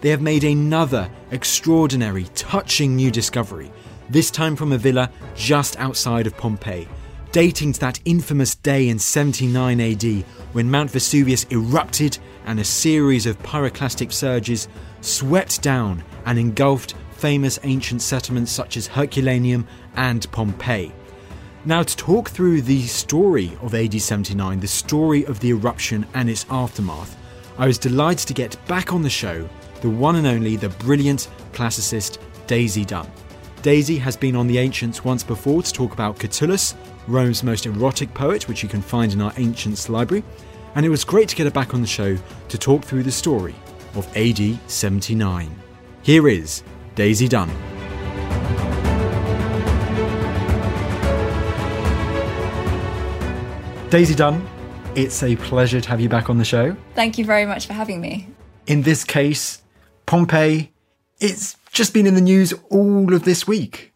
They have made another extraordinary, touching new discovery, this time from a villa just outside of Pompeii, dating to that infamous day in 79 AD when Mount Vesuvius erupted and a series of pyroclastic surges swept down and engulfed famous ancient settlements such as Herculaneum and Pompeii. Now, to talk through the story of AD 79, the story of the eruption and its aftermath, I was delighted to get back on the show the one and only, the brilliant classicist Daisy Dunn. Daisy has been on The Ancients once before to talk about Catullus, Rome's most erotic poet, which you can find in our Ancients library, and it was great to get her back on the show to talk through the story of AD 79. Here is Daisy Dunn. Daisy Dunn, it's a pleasure to have you back on the show. Thank you very much for having me. In this case, Pompeii, it's just been in the news all of this week.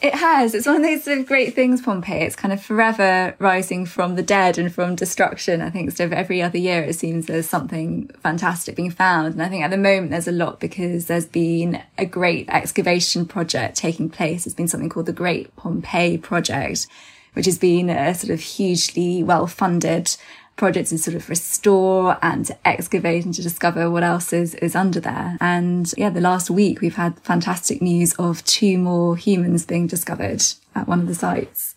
It has. It's one of those great things, Pompeii. It's kind of forever rising from the dead and from destruction. I think of every other year it seems there's something fantastic being found. And I think at the moment there's a lot because there's been a great excavation project taking place. It's been something called the Great Pompeii Project which has been a sort of hugely well funded project to sort of restore and to excavate and to discover what else is, is under there. And yeah, the last week we've had fantastic news of two more humans being discovered at one of the sites.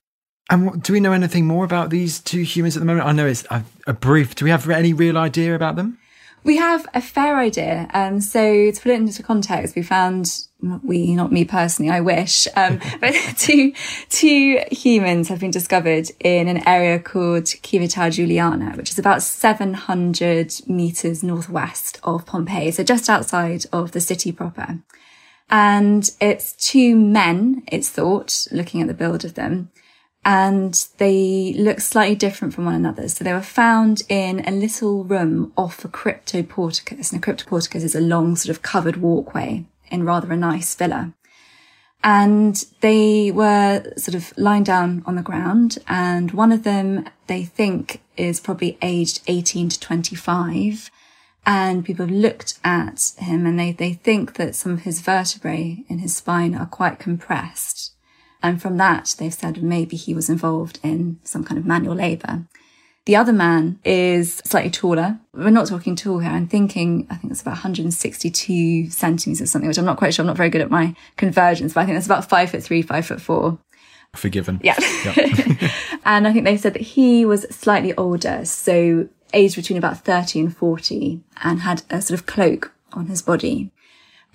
And what, do we know anything more about these two humans at the moment? I know it's a, a brief. Do we have any real idea about them? We have a fair idea. Um, so to put it into context, we found we, not me personally, I wish, um, but two, two humans have been discovered in an area called Civita Giuliana, which is about 700 meters northwest of Pompeii. So just outside of the city proper. And it's two men, it's thought, looking at the build of them. And they look slightly different from one another. So they were found in a little room off a cryptoporticus. And a cryptoporticus is a long sort of covered walkway in rather a nice villa. And they were sort of lying down on the ground and one of them they think is probably aged 18 to 25. And people have looked at him and they, they think that some of his vertebrae in his spine are quite compressed. And from that, they've said maybe he was involved in some kind of manual labor. The other man is slightly taller. We're not talking tall here. I'm thinking, I think it's about 162 centimeters or something, which I'm not quite sure. I'm not very good at my conversions, but I think that's about five foot three, five foot four. Forgiven. Yeah. and I think they said that he was slightly older. So aged between about 30 and 40 and had a sort of cloak on his body.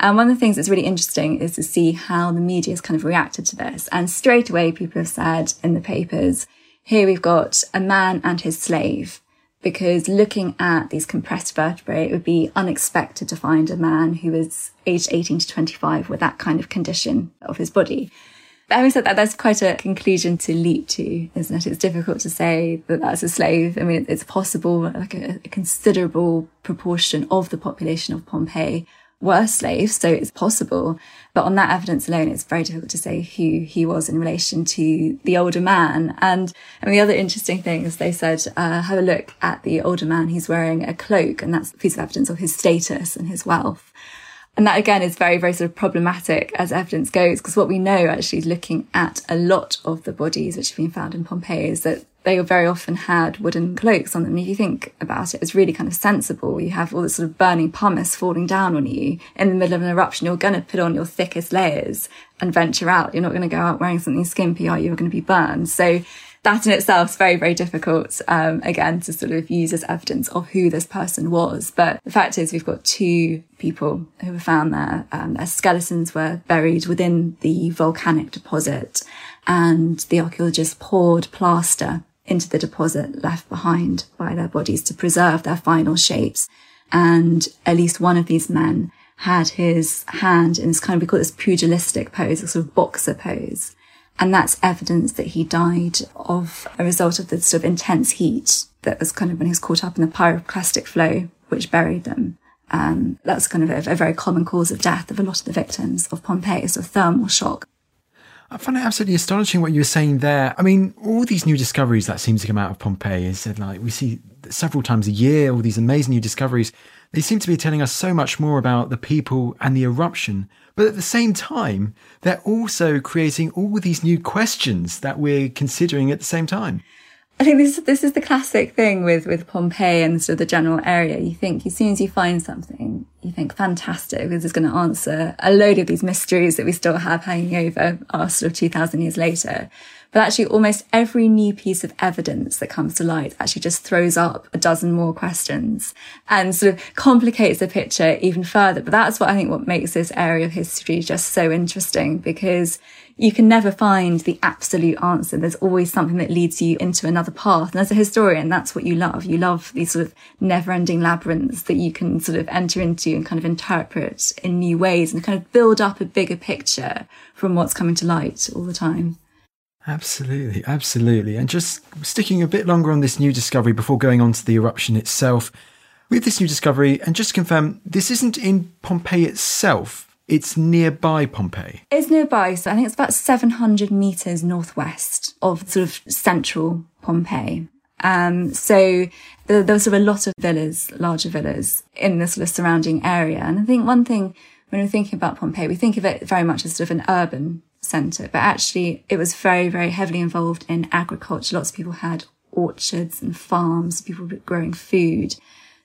And one of the things that's really interesting is to see how the media has kind of reacted to this. And straight away, people have said in the papers, here we've got a man and his slave, because looking at these compressed vertebrae, it would be unexpected to find a man who was aged 18 to 25 with that kind of condition of his body. But having said that, that's quite a conclusion to leap to, isn't it? It's difficult to say that that's a slave. I mean, it's possible, like a, a considerable proportion of the population of Pompeii were slaves, so it's possible. But on that evidence alone, it's very difficult to say who he was in relation to the older man. And mean, the other interesting thing is they said, uh, have a look at the older man. He's wearing a cloak and that's a piece of evidence of his status and his wealth. And that again is very, very sort of problematic as evidence goes, because what we know actually looking at a lot of the bodies which have been found in Pompeii is that they very often had wooden cloaks on them. If you think about it, it's really kind of sensible. You have all this sort of burning pumice falling down on you in the middle of an eruption. You're going to put on your thickest layers and venture out. You're not going to go out wearing something skimpy, are you? You're going to be burned. So that in itself is very, very difficult, um, again, to sort of use as evidence of who this person was. But the fact is we've got two people who were found there. Um, their skeletons were buried within the volcanic deposit and the archaeologists poured plaster into the deposit left behind by their bodies to preserve their final shapes. And at least one of these men had his hand in this kind of, we call this pugilistic pose, a sort of boxer pose. And that's evidence that he died of a result of the sort of intense heat that was kind of when he was caught up in the pyroclastic flow, which buried them. Um, that's kind of a, a, very common cause of death of a lot of the victims of Pompeii, so thermal shock. I find it absolutely astonishing what you were saying there. I mean, all these new discoveries that seem to come out of Pompeii is like we see several times a year, all these amazing new discoveries. They seem to be telling us so much more about the people and the eruption. But at the same time, they're also creating all these new questions that we're considering at the same time. I think this this is the classic thing with with Pompeii and sort of the general area. You think as soon as you find something, you think fantastic, this is going to answer a load of these mysteries that we still have hanging over us sort of two thousand years later. But actually, almost every new piece of evidence that comes to light actually just throws up a dozen more questions and sort of complicates the picture even further. But that's what I think what makes this area of history just so interesting because you can never find the absolute answer. There's always something that leads you into another path. And as a historian, that's what you love. You love these sort of never ending labyrinths that you can sort of enter into and kind of interpret in new ways and kind of build up a bigger picture from what's coming to light all the time. Absolutely, absolutely. And just sticking a bit longer on this new discovery before going on to the eruption itself. With this new discovery, and just to confirm, this isn't in Pompeii itself, it's nearby Pompeii. It's nearby, so I think it's about 700 metres northwest of sort of central Pompeii. Um, so there, there was sort of a lot of villas, larger villas in the sort of surrounding area. And I think one thing when we're thinking about Pompeii, we think of it very much as sort of an urban centre, but actually it was very, very heavily involved in agriculture. Lots of people had orchards and farms, people were growing food.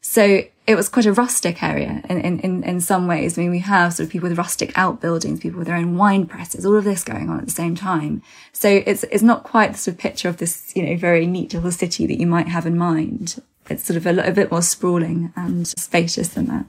So it was quite a rustic area in, in, in, some ways. I mean, we have sort of people with rustic outbuildings, people with their own wine presses, all of this going on at the same time. So it's, it's not quite the sort of picture of this, you know, very neat little city that you might have in mind. It's sort of a, a bit more sprawling and spacious than that.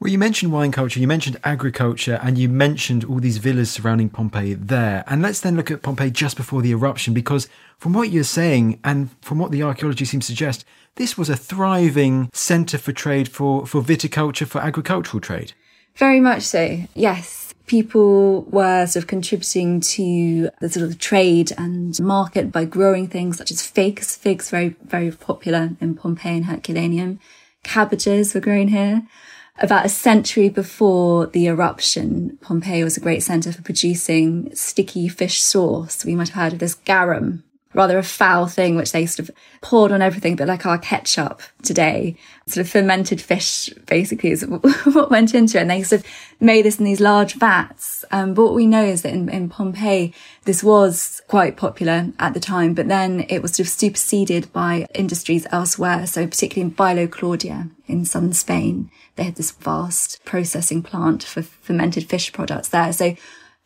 Well, you mentioned wine culture, you mentioned agriculture, and you mentioned all these villas surrounding Pompeii there. And let's then look at Pompeii just before the eruption, because from what you're saying and from what the archaeology seems to suggest, this was a thriving centre for trade for, for viticulture, for agricultural trade. Very much so, yes. People were sort of contributing to the sort of trade and market by growing things such as figs. Figs very, very popular in Pompeii and Herculaneum. Cabbages were grown here. About a century before the eruption, Pompeii was a great centre for producing sticky fish sauce. We might have heard of this garum, rather a foul thing which they sort of poured on everything, but like our ketchup today. Sort of fermented fish basically is what went into it. And they sort of made this in these large vats. Um, but what we know is that in, in Pompeii, this was quite popular at the time, but then it was sort of superseded by industries elsewhere. So particularly in Baelo Claudia in southern Spain, they had this vast processing plant for fermented fish products there. So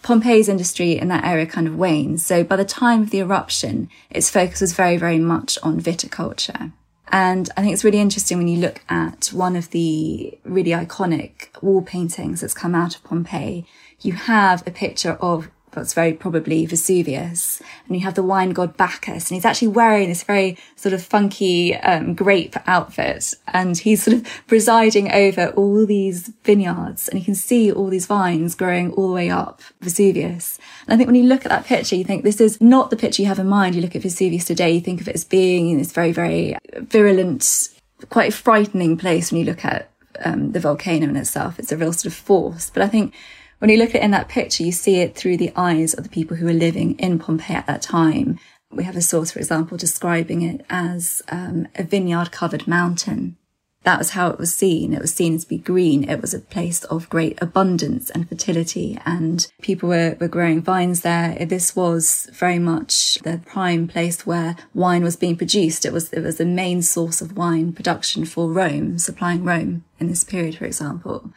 Pompeii's industry in that area kind of wanes. So by the time of the eruption, its focus was very, very much on viticulture. And I think it's really interesting when you look at one of the really iconic wall paintings that's come out of Pompeii. You have a picture of what's very probably Vesuvius. And you have the wine god Bacchus, and he's actually wearing this very sort of funky um, grape outfit, and he's sort of presiding over all these vineyards, and you can see all these vines growing all the way up Vesuvius. And I think when you look at that picture, you think this is not the picture you have in mind. You look at Vesuvius today, you think of it as being in this very, very virulent, quite frightening place when you look at um, the volcano in itself. It's a real sort of force. But I think when you look at it in that picture, you see it through the eyes of the people who were living in Pompeii at that time. We have a source, for example, describing it as um, a vineyard covered mountain that was how it was seen. It was seen to be green. It was a place of great abundance and fertility and people were, were growing vines there. This was very much the prime place where wine was being produced. It was, it was the main source of wine production for Rome, supplying Rome in this period, for example.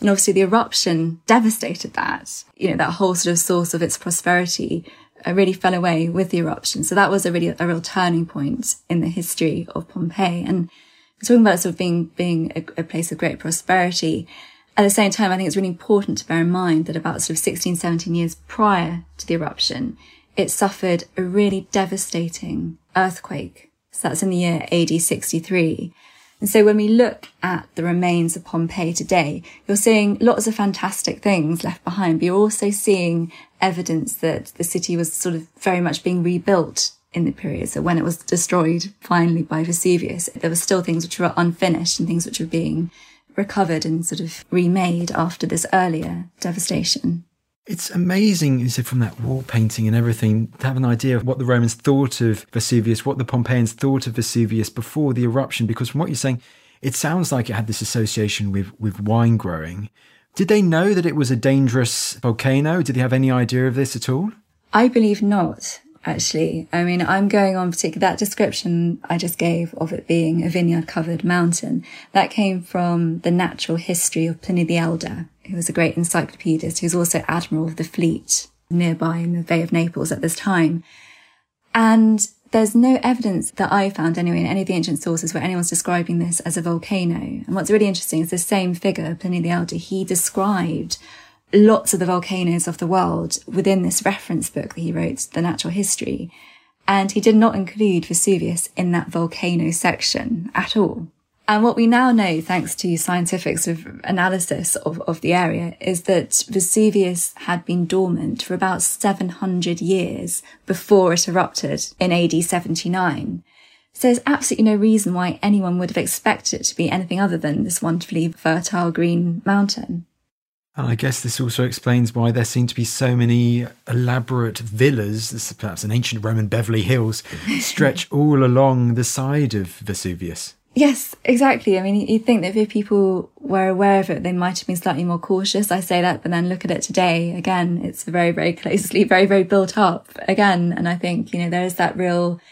And obviously the eruption devastated that, you know, that whole sort of source of its prosperity uh, really fell away with the eruption. So that was a really, a real turning point in the history of Pompeii. And talking about sort of being being a, a, place of great prosperity. At the same time, I think it's really important to bear in mind that about sort of 16, 17 years prior to the eruption, it suffered a really devastating earthquake. So that's in the year AD 63. And so when we look at the remains of Pompeii today, you're seeing lots of fantastic things left behind, but you're also seeing evidence that the city was sort of very much being rebuilt in the period. So when it was destroyed finally by Vesuvius, there were still things which were unfinished and things which were being recovered and sort of remade after this earlier devastation. It's amazing, you said, from that wall painting and everything, to have an idea of what the Romans thought of Vesuvius, what the Pompeians thought of Vesuvius before the eruption, because from what you're saying, it sounds like it had this association with, with wine growing. Did they know that it was a dangerous volcano? Did they have any idea of this at all? I believe not actually. I mean, I'm going on particular, that description I just gave of it being a vineyard covered mountain, that came from the natural history of Pliny the Elder, who was a great encyclopedist, who's also admiral of the fleet nearby in the Bay of Naples at this time. And there's no evidence that I found anyway in any of the ancient sources where anyone's describing this as a volcano. And what's really interesting is the same figure, Pliny the Elder, he described lots of the volcanoes of the world within this reference book that he wrote, The Natural History. And he did not include Vesuvius in that volcano section at all. And what we now know, thanks to scientific sort of analysis of, of the area, is that Vesuvius had been dormant for about 700 years before it erupted in AD 79. So there's absolutely no reason why anyone would have expected it to be anything other than this wonderfully fertile green mountain. And I guess this also explains why there seem to be so many elaborate villas, this is perhaps an ancient Roman Beverly Hills, stretch all along the side of Vesuvius. Yes, exactly. I mean, you'd think that if people were aware of it, they might have been slightly more cautious. I say that, but then look at it today. Again, it's very, very closely, very, very built up again. And I think, you know, there is that real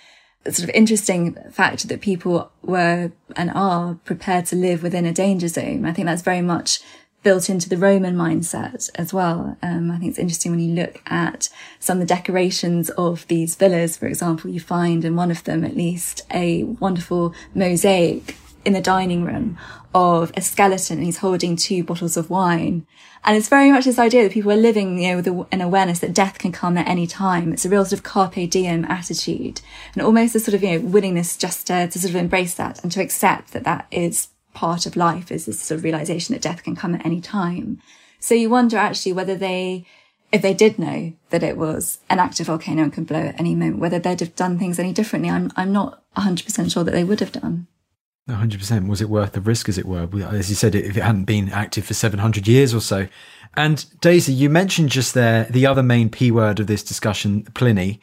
sort of interesting fact that people were and are prepared to live within a danger zone. I think that's very much built into the Roman mindset as well. Um, I think it's interesting when you look at some of the decorations of these villas, for example, you find in one of them at least a wonderful mosaic in the dining room of a skeleton and he's holding two bottles of wine. And it's very much this idea that people are living, you know, with an awareness that death can come at any time. It's a real sort of carpe diem attitude and almost a sort of, you know, willingness just to, to sort of embrace that and to accept that that is part of life is this sort of realization that death can come at any time. So you wonder actually whether they, if they did know that it was an active volcano and could blow at any moment, whether they'd have done things any differently. I'm, I'm not 100% sure that they would have done. 100%. Was it worth the risk, as it were? As you said, if it hadn't been active for 700 years or so. And Daisy, you mentioned just there the other main P word of this discussion, Pliny,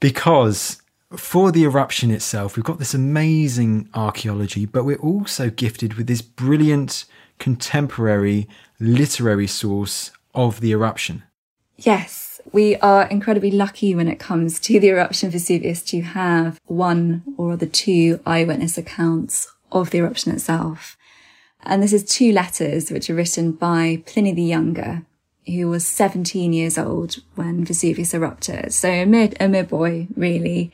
because for the eruption itself, we've got this amazing archaeology, but we're also gifted with this brilliant contemporary literary source of the eruption. Yes, we are incredibly lucky when it comes to the eruption of Vesuvius to have one or the two eyewitness accounts of the eruption itself. And this is two letters which are written by Pliny the Younger, who was 17 years old when Vesuvius erupted. So a mere, a mere boy, really.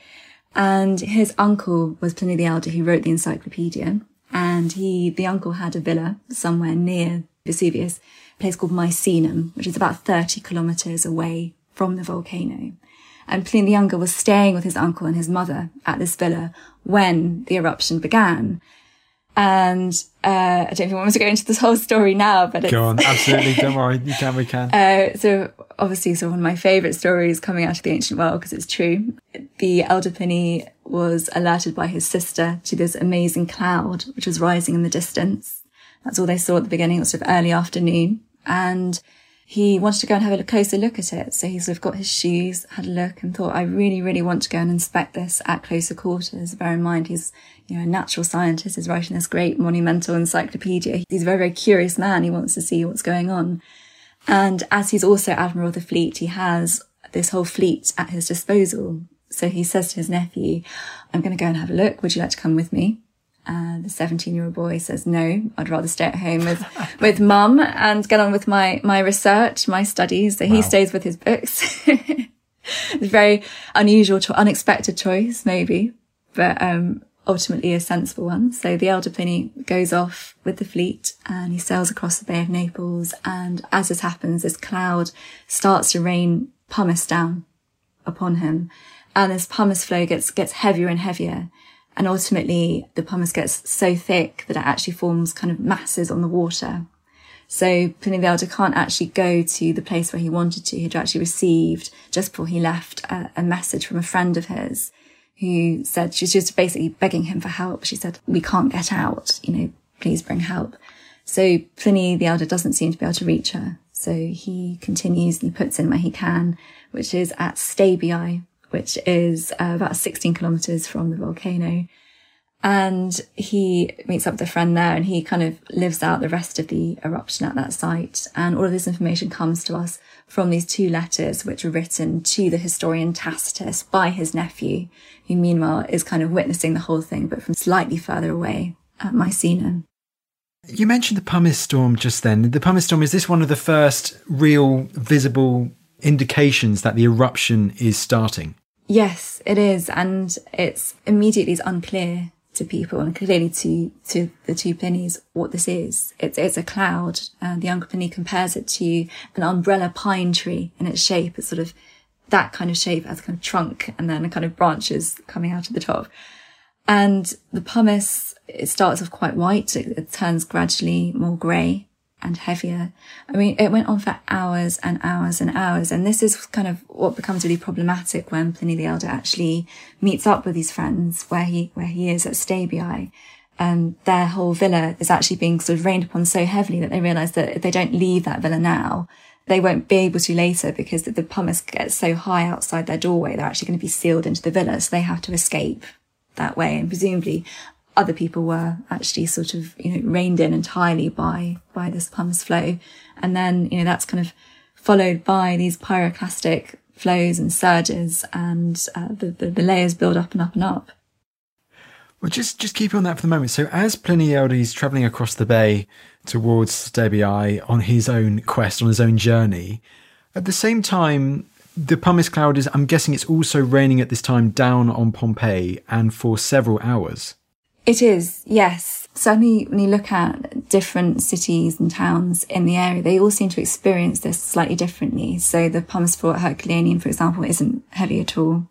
And his uncle was Pliny the Elder, who wrote the encyclopedia. And he, the uncle had a villa somewhere near Vesuvius, a place called Misenum, which is about 30 kilometers away from the volcano. And Pliny the Younger was staying with his uncle and his mother at this villa when the eruption began. And uh, I don't know if you want to go into this whole story now, but go on, absolutely, don't worry, you can, we can. Uh, so obviously, so one of my favourite stories coming out of the ancient world because it's true. The elder Pliny was alerted by his sister to this amazing cloud which was rising in the distance, That's all they saw at the beginning. It was sort of early afternoon and he wanted to go and have a closer look at it. So he sort of got his shoes, had a look and thought, I really, really want to go and inspect this at closer quarters. Bear in mind, he's, you know, a natural scientist, is writing this great monumental encyclopedia. He's a very, very curious man. He wants to see what's going on. And as he's also admiral of the fleet, he has this whole fleet at his disposal. So he says to his nephew, I'm going to go and have a look. Would you like to come with me? Uh, the 17 year old boy says, no, I'd rather stay at home with, with mum and get on with my, my research, my studies. So wow. he stays with his books. it's a very unusual, cho- unexpected choice, maybe, but, um, ultimately a sensible one. So the elder Pliny goes off with the fleet and he sails across the Bay of Naples. And as this happens, this cloud starts to rain pumice down upon him. And this pumice flow gets, gets heavier and heavier. And ultimately the pumice gets so thick that it actually forms kind of masses on the water. So Pliny the Elder can't actually go to the place where he wanted to. He'd actually received just before he left a, a message from a friend of his who said she's just basically begging him for help. She said, we can't get out, you know, please bring help. So Pliny the Elder doesn't seem to be able to reach her. So he continues and he puts in where he can, which is at Stabiae, which is uh, about 16 kilometers from the volcano. And he meets up with a friend there and he kind of lives out the rest of the eruption at that site. And all of this information comes to us from these two letters, which were written to the historian Tacitus by his nephew, who meanwhile is kind of witnessing the whole thing, but from slightly further away at Mycenae. You mentioned the pumice storm just then. The pumice storm, is this one of the first real visible indications that the eruption is starting? Yes, it is. And it's immediately unclear to people and clearly to, to the two Plinys what this is. It's, it's a cloud. And the Uncle Pliny compares it to an umbrella pine tree in its shape. It's sort of that kind of shape as a kind of trunk and then a kind of branches coming out of the top. And the pumice, it starts off quite white. It, it turns gradually more grey and heavier. I mean, it went on for hours and hours and hours. And this is kind of what becomes really problematic when Pliny the Elder actually meets up with his friends where he, where he is at Stabiae. Um, their whole villa is actually being sort of rained upon so heavily that they realize that if they don't leave that villa now, they won't be able to later because the, the pumice gets so high outside their doorway. They're actually going to be sealed into the villa. So they have to escape that way. And presumably other people were actually sort of, you know, reined in entirely by, by this pumice flow. And then, you know, that's kind of followed by these pyroclastic flows and surges and uh, the, the, the, layers build up and up and up. Well, just, just keep on that for the moment. So as Pliny Elder is traveling across the bay towards Stabiae on his own quest, on his own journey, at the same time, the pumice cloud is, I'm guessing it's also raining at this time down on Pompeii and for several hours. It is, yes. Certainly when you look at different cities and towns in the area, they all seem to experience this slightly differently. So the pumice floor at Herculaneum, for example, isn't heavy at all.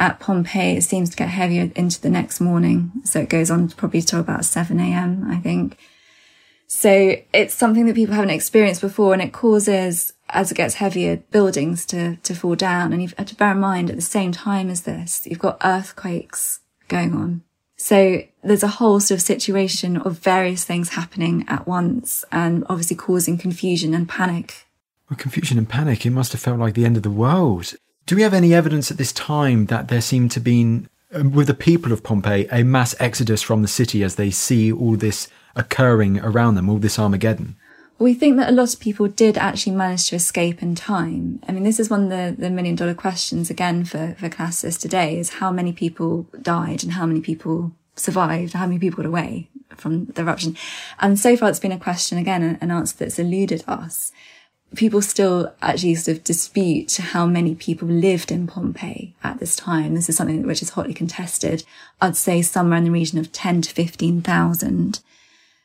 At Pompeii, it seems to get heavier into the next morning. So it goes on probably till about 7 a.m., I think. So it's something that people haven't experienced before and it causes, as it gets heavier, buildings to, to fall down. And you've had to bear in mind at the same time as this, you've got earthquakes going on. So there's a whole sort of situation of various things happening at once and obviously causing confusion and panic. Well, confusion and panic, it must have felt like the end of the world. Do we have any evidence at this time that there seemed to be, um, with the people of Pompeii, a mass exodus from the city as they see all this occurring around them, all this Armageddon? We think that a lot of people did actually manage to escape in time. I mean, this is one of the, the million dollar questions again for, for classes today is how many people died and how many people survived, how many people got away from the eruption. And so far it's been a question again, an answer that's eluded us. People still actually sort of dispute how many people lived in Pompeii at this time. This is something which is hotly contested. I'd say somewhere in the region of 10 to 15,000.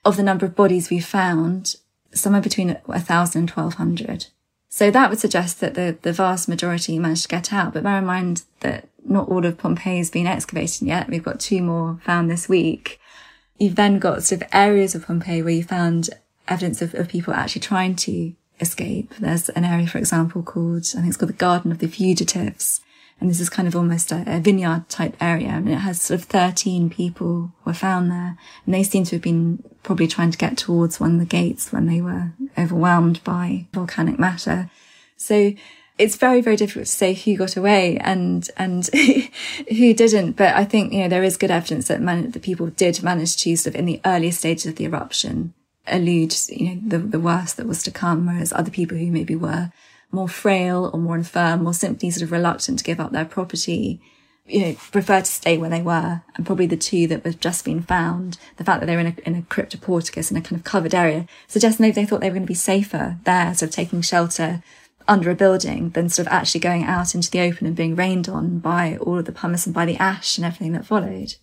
Of the number of bodies we found, somewhere between 1,000 and 1,200. So that would suggest that the, the vast majority managed to get out. But bear in mind that not all of Pompeii has been excavated yet. We've got two more found this week. You've then got sort of areas of Pompeii where you found evidence of, of people actually trying to escape. There's an area, for example, called, I think it's called the Garden of the Fugitives. And this is kind of almost a, a vineyard type area. And it has sort of 13 people were found there. And they seem to have been probably trying to get towards one of the gates when they were overwhelmed by volcanic matter. So it's very, very difficult to say who got away and, and who didn't. But I think, you know, there is good evidence that man- the people did manage to sort of in the earlier stages of the eruption elude, you know, the, the worst that was to come, whereas other people who maybe were more frail or more infirm or simply sort of reluctant to give up their property, you know, prefer to stay where they were. And probably the two that have just been found, the fact that they're in a, in a cryptoporticus in a kind of covered area suggests maybe they thought they were going to be safer there, sort of taking shelter under a building than sort of actually going out into the open and being rained on by all of the pumice and by the ash and everything that followed.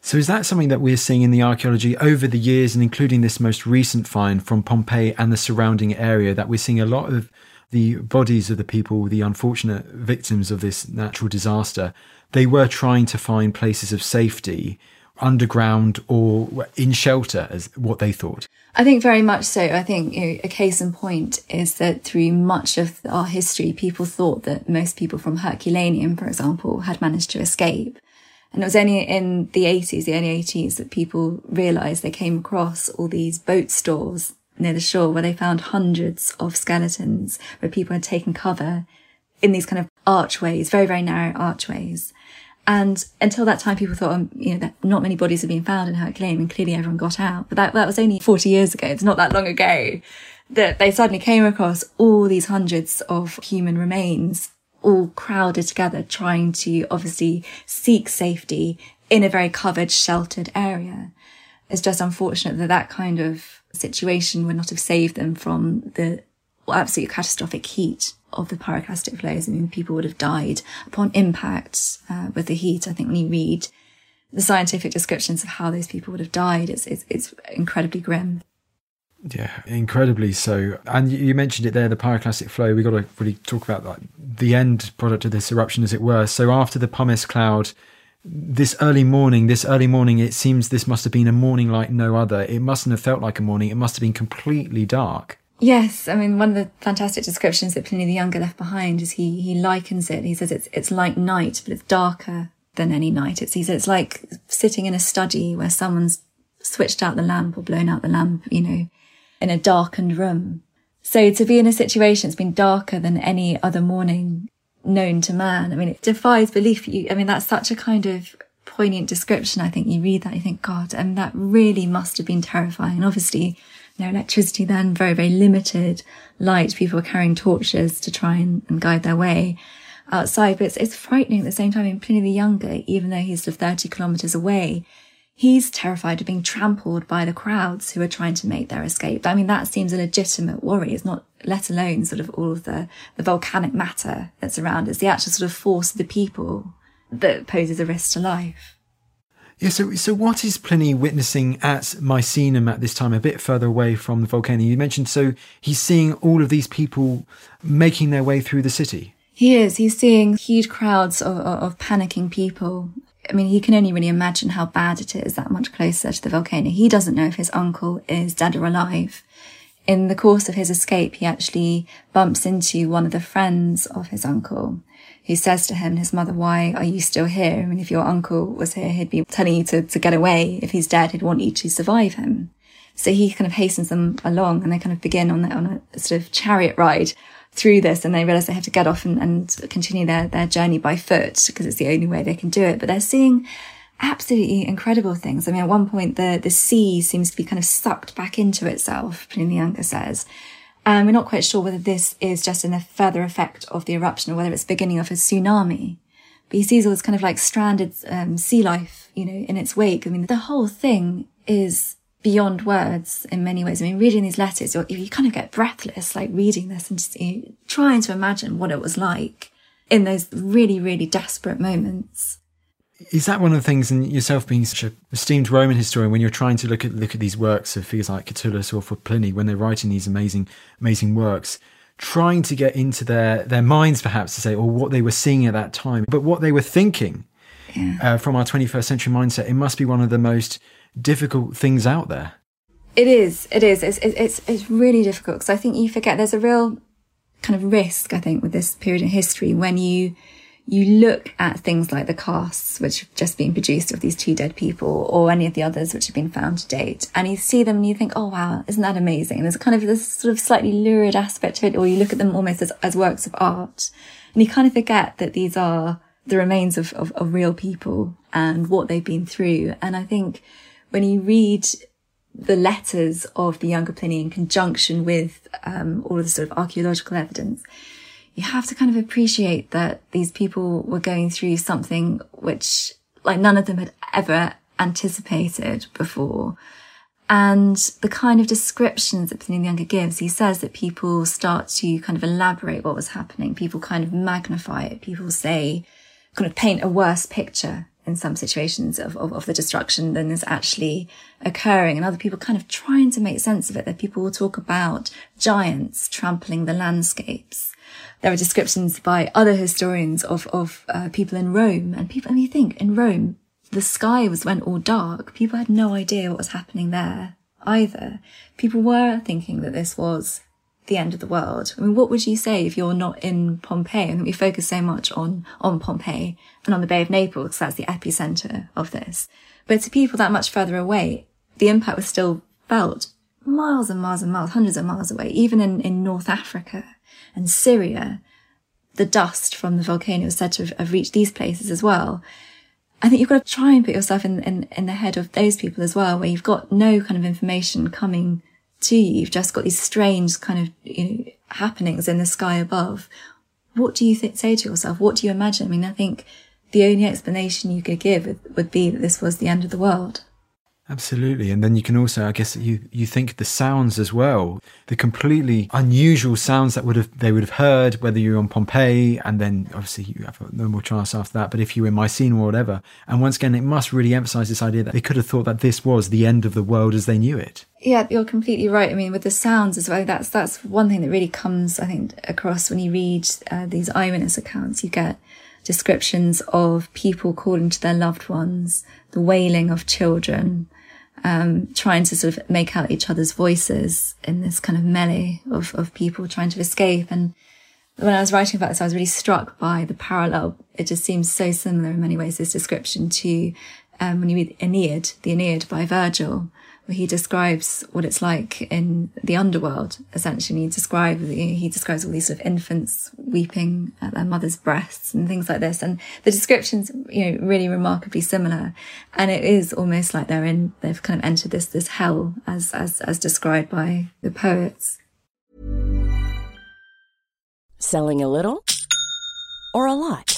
So, is that something that we're seeing in the archaeology over the years, and including this most recent find from Pompeii and the surrounding area, that we're seeing a lot of the bodies of the people, the unfortunate victims of this natural disaster, they were trying to find places of safety underground or in shelter, as what they thought. I think very much so. I think you know, a case in point is that through much of our history, people thought that most people from Herculaneum, for example, had managed to escape. And it was only in the 80s, the early 80s, that people realized they came across all these boat stores near the shore where they found hundreds of skeletons where people had taken cover in these kind of archways, very, very narrow archways. And until that time, people thought, um, you know, that not many bodies had been found in Herculaneum and clearly everyone got out. But that, that was only 40 years ago. It's not that long ago that they suddenly came across all these hundreds of human remains all crowded together, trying to obviously seek safety in a very covered, sheltered area. It's just unfortunate that that kind of situation would not have saved them from the absolutely catastrophic heat of the pyroclastic flows. I mean, people would have died upon impact uh, with the heat. I think when you read the scientific descriptions of how those people would have died, it's, it's, it's incredibly grim. Yeah, incredibly so. And you mentioned it there, the pyroclastic flow. We've got to really talk about that, the end product of this eruption, as it were. So after the pumice cloud, this early morning, this early morning, it seems this must have been a morning like no other. It mustn't have felt like a morning. It must have been completely dark. Yes, I mean one of the fantastic descriptions that Pliny the Younger left behind is he he likens it. He says it's it's like night, but it's darker than any night. It's he says it's like sitting in a study where someone's switched out the lamp or blown out the lamp, you know, in a darkened room. So to be in a situation that's been darker than any other morning known to man, I mean, it defies belief. You, I mean, that's such a kind of poignant description. I think you read that, you think, God, and that really must have been terrifying. Obviously, no electricity then, very, very limited light. People were carrying torches to try and, and guide their way outside. But it's, it's frightening at the same time. In Pliny the Younger, even though he's sort of 30 kilometers away, he's terrified of being trampled by the crowds who are trying to make their escape. I mean, that seems a legitimate worry. It's not, let alone sort of all of the, the volcanic matter that's around. It's the actual sort of force of the people that poses a risk to life. Yeah, so so what is Pliny witnessing at Misenum at this time, a bit further away from the volcano? You mentioned so he's seeing all of these people making their way through the city. He is. He's seeing huge crowds of, of, of panicking people. I mean, he can only really imagine how bad it is that much closer to the volcano. He doesn't know if his uncle is dead or alive. In the course of his escape, he actually bumps into one of the friends of his uncle who says to him, his mother, why are you still here? I mean, if your uncle was here, he'd be telling you to, to get away. If he's dead, he'd want you to survive him. So he kind of hastens them along and they kind of begin on, the, on a sort of chariot ride through this and they realize they have to get off and, and continue their, their journey by foot because it's the only way they can do it. But they're seeing absolutely incredible things. I mean, at one point, the, the sea seems to be kind of sucked back into itself, Younger says. And we're not quite sure whether this is just in a further effect of the eruption or whether it's beginning of a tsunami. But he sees all this kind of like stranded um, sea life, you know, in its wake. I mean, the whole thing is beyond words in many ways. I mean, reading these letters, you kind of get breathless, like reading this and just you know, trying to imagine what it was like in those really, really desperate moments is that one of the things in yourself being such an esteemed Roman historian when you're trying to look at look at these works of figures like Catullus or for Pliny when they're writing these amazing amazing works, trying to get into their their minds perhaps to say or what they were seeing at that time, but what they were thinking yeah. uh, from our 21st century mindset, it must be one of the most difficult things out there. It is. It is. It's it's it's really difficult because I think you forget there's a real kind of risk I think with this period in history when you you look at things like the casts which have just been produced of these two dead people or any of the others which have been found to date and you see them and you think oh wow isn't that amazing and there's kind of this sort of slightly lurid aspect to it or you look at them almost as, as works of art and you kind of forget that these are the remains of, of, of real people and what they've been through and i think when you read the letters of the younger pliny in conjunction with um, all of the sort of archaeological evidence you have to kind of appreciate that these people were going through something which like none of them had ever anticipated before. And the kind of descriptions that Pliny the Younger gives, he says that people start to kind of elaborate what was happening. People kind of magnify it. People say, kind of paint a worse picture in some situations of, of, of, the destruction than is actually occurring. And other people kind of trying to make sense of it. That people will talk about giants trampling the landscapes there are descriptions by other historians of of uh, people in Rome, and people. And you think in Rome, the sky was went all dark. People had no idea what was happening there either. People were thinking that this was the end of the world. I mean, what would you say if you're not in Pompeii? And we focus so much on on Pompeii and on the Bay of Naples because that's the epicenter of this. But to people that much further away, the impact was still felt miles and miles and miles, hundreds of miles away, even in, in North Africa and Syria, the dust from the volcano is said to have, reached these places as well. I think you've got to try and put yourself in, in, in the head of those people as well, where you've got no kind of information coming to you. You've just got these strange kind of, you know, happenings in the sky above. What do you th- say to yourself? What do you imagine? I mean, I think the only explanation you could give would be that this was the end of the world. Absolutely. And then you can also, I guess, you, you think the sounds as well, the completely unusual sounds that would have, they would have heard, whether you're on Pompeii and then obviously you have no more chance after that. But if you were in Mycenae or whatever, and once again, it must really emphasize this idea that they could have thought that this was the end of the world as they knew it. Yeah, you're completely right. I mean, with the sounds as well, that's, that's one thing that really comes, I think, across when you read uh, these eyewitness accounts. You get descriptions of people calling to their loved ones, the wailing of children, um, trying to sort of make out each other's voices in this kind of melee of, of people trying to escape. And when I was writing about this, I was really struck by the parallel. It just seems so similar in many ways, this description to um, when you read Aeneid, the Aeneid by Virgil, he describes what it's like in the underworld. Essentially, he describes he describes all these sort of infants weeping at their mother's breasts and things like this. And the descriptions, you know, really remarkably similar. And it is almost like they're in they've kind of entered this this hell as as as described by the poets. Selling a little or a lot.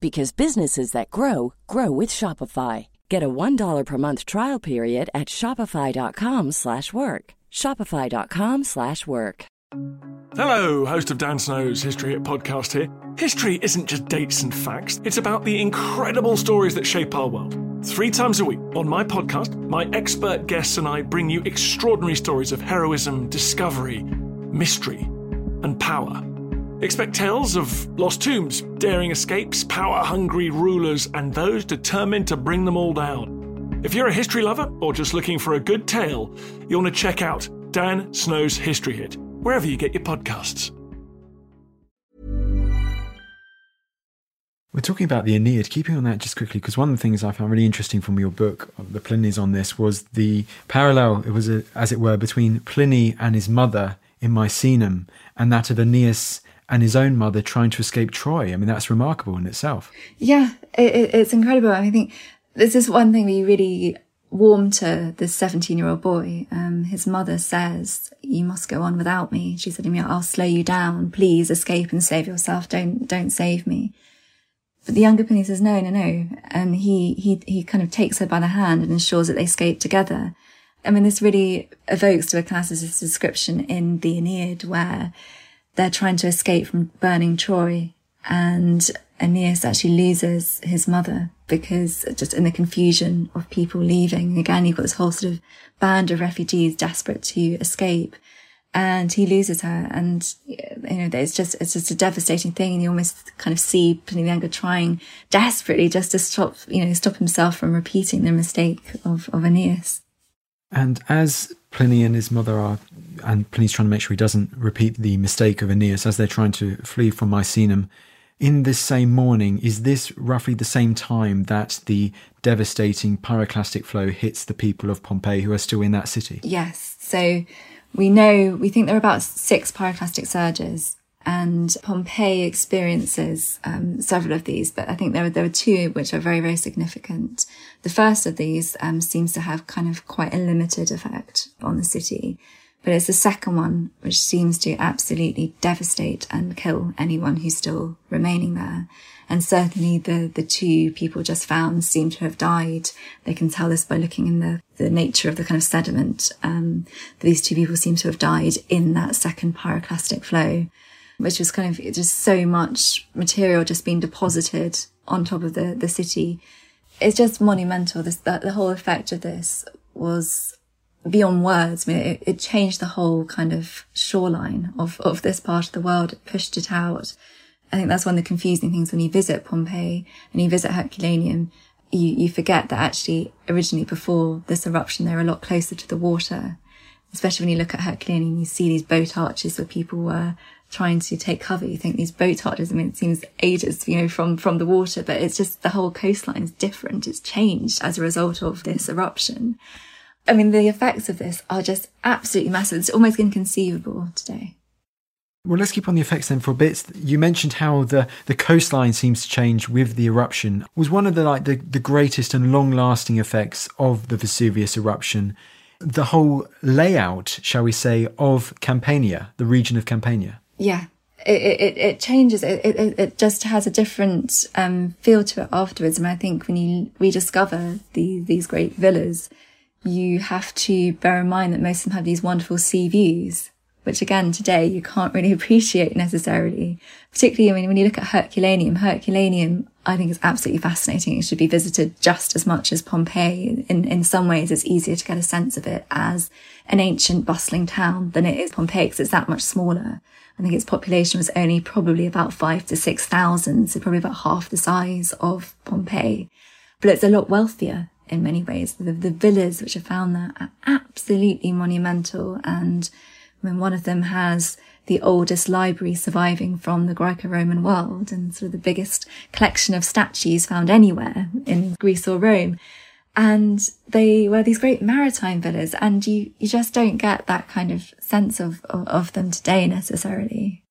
because businesses that grow grow with Shopify. Get a $1 per month trial period at shopify.com/work. shopify.com/work. Hello, host of Dan Snow's History Hit podcast here. History isn't just dates and facts, it's about the incredible stories that shape our world. 3 times a week on my podcast, my expert guests and I bring you extraordinary stories of heroism, discovery, mystery, and power. Expect tales of lost tombs, daring escapes, power hungry rulers, and those determined to bring them all down. If you're a history lover or just looking for a good tale, you'll want to check out Dan Snow's History Hit, wherever you get your podcasts. We're talking about the Aeneid, keeping on that just quickly, because one of the things I found really interesting from your book, uh, The Pliny's on this, was the parallel, it was a, as it were, between Pliny and his mother in Misenum and that of Aeneas and his own mother trying to escape Troy. I mean, that's remarkable in itself. Yeah, it, it's incredible. I think this is one thing we really warm to this 17 year old boy. Um, his mother says, you must go on without me. She said to me, I'll slow you down. Please escape and save yourself. Don't, don't save me. But the younger Pliny says, no, no, no. And he, he, he kind of takes her by the hand and ensures that they escape together. I mean, this really evokes to a classicist description in the Aeneid where they're trying to escape from burning Troy. And Aeneas actually loses his mother because just in the confusion of people leaving, again, you've got this whole sort of band of refugees desperate to escape and he loses her. And, you know, it's just, it's just a devastating thing. And you almost kind of see Pliny trying desperately just to stop, you know, stop himself from repeating the mistake of, of Aeneas. And as Pliny and his mother are, and Pliny's trying to make sure he doesn't repeat the mistake of Aeneas as they're trying to flee from Misenum, in this same morning, is this roughly the same time that the devastating pyroclastic flow hits the people of Pompeii who are still in that city? Yes. So we know, we think there are about six pyroclastic surges and Pompeii experiences um, several of these, but I think there are, there are two which are very, very significant. The first of these um, seems to have kind of quite a limited effect on the city, but it's the second one which seems to absolutely devastate and kill anyone who's still remaining there. And certainly the, the two people just found seem to have died. They can tell this by looking in the, the nature of the kind of sediment. Um, these two people seem to have died in that second pyroclastic flow, which was kind of just so much material just being deposited on top of the, the city. It's just monumental. This, the, the whole effect of this was beyond words. I mean, it, it, changed the whole kind of shoreline of, of this part of the world. It pushed it out. I think that's one of the confusing things when you visit Pompeii and you visit Herculaneum. You, you forget that actually originally before this eruption, they're a lot closer to the water. Especially when you look at Herculaneum, you see these boat arches where people were trying to take cover. You think these boat arches, I mean, it seems ages, you know, from, from the water, but it's just the whole coastline is different. It's changed as a result of this eruption. I mean, the effects of this are just absolutely massive. It's almost inconceivable today. Well, let's keep on the effects then for a bit. You mentioned how the, the coastline seems to change with the eruption. Was one of the like the, the greatest and long lasting effects of the Vesuvius eruption the whole layout, shall we say, of Campania, the region of Campania? Yeah, it, it, it changes. It, it, it just has a different um, feel to it afterwards. And I think when you rediscover the, these great villas, you have to bear in mind that most of them have these wonderful sea views which again today you can't really appreciate necessarily. Particularly, I mean, when you look at Herculaneum, Herculaneum, I think is absolutely fascinating. It should be visited just as much as Pompeii. In, in some ways, it's easier to get a sense of it as an ancient bustling town than it is Pompeii because it's that much smaller. I think its population was only probably about five to 6,000, so probably about half the size of Pompeii. But it's a lot wealthier in many ways. The, the villas which are found there are absolutely monumental and I mean, one of them has the oldest library surviving from the Greco-Roman world and sort of the biggest collection of statues found anywhere in Greece or Rome. And they were these great maritime villas and you, you just don't get that kind of sense of, of, of them today necessarily.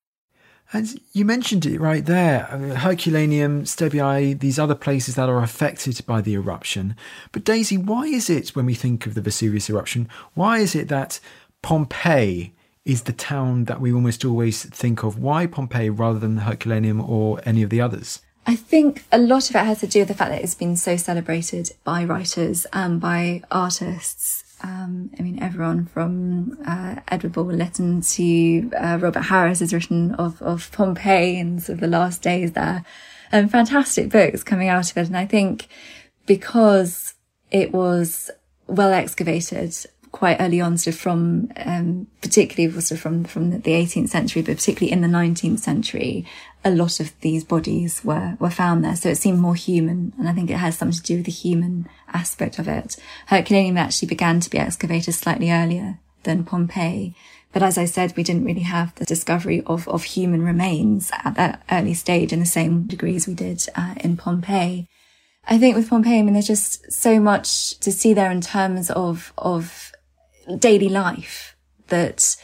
And you mentioned it right there uh, Herculaneum, Stabiae, these other places that are affected by the eruption. But Daisy, why is it when we think of the Vesuvius eruption, why is it that Pompeii is the town that we almost always think of. Why Pompeii rather than Herculaneum or any of the others? I think a lot of it has to do with the fact that it's been so celebrated by writers and by artists. Um, I mean, everyone from uh, Edward Bulwer Lytton to uh, Robert Harris has written of, of Pompeii and sort of the last days there. And fantastic books coming out of it. And I think because it was well excavated quite early on, of from, um, particularly of from, from the 18th century, but particularly in the 19th century, a lot of these bodies were, were found there. So it seemed more human. And I think it has something to do with the human aspect of it. Herculaneum actually began to be excavated slightly earlier than Pompeii. But as I said, we didn't really have the discovery of, of human remains at that early stage in the same degree as we did uh, in Pompeii. I think with Pompeii, I mean, there's just so much to see there in terms of, of daily life that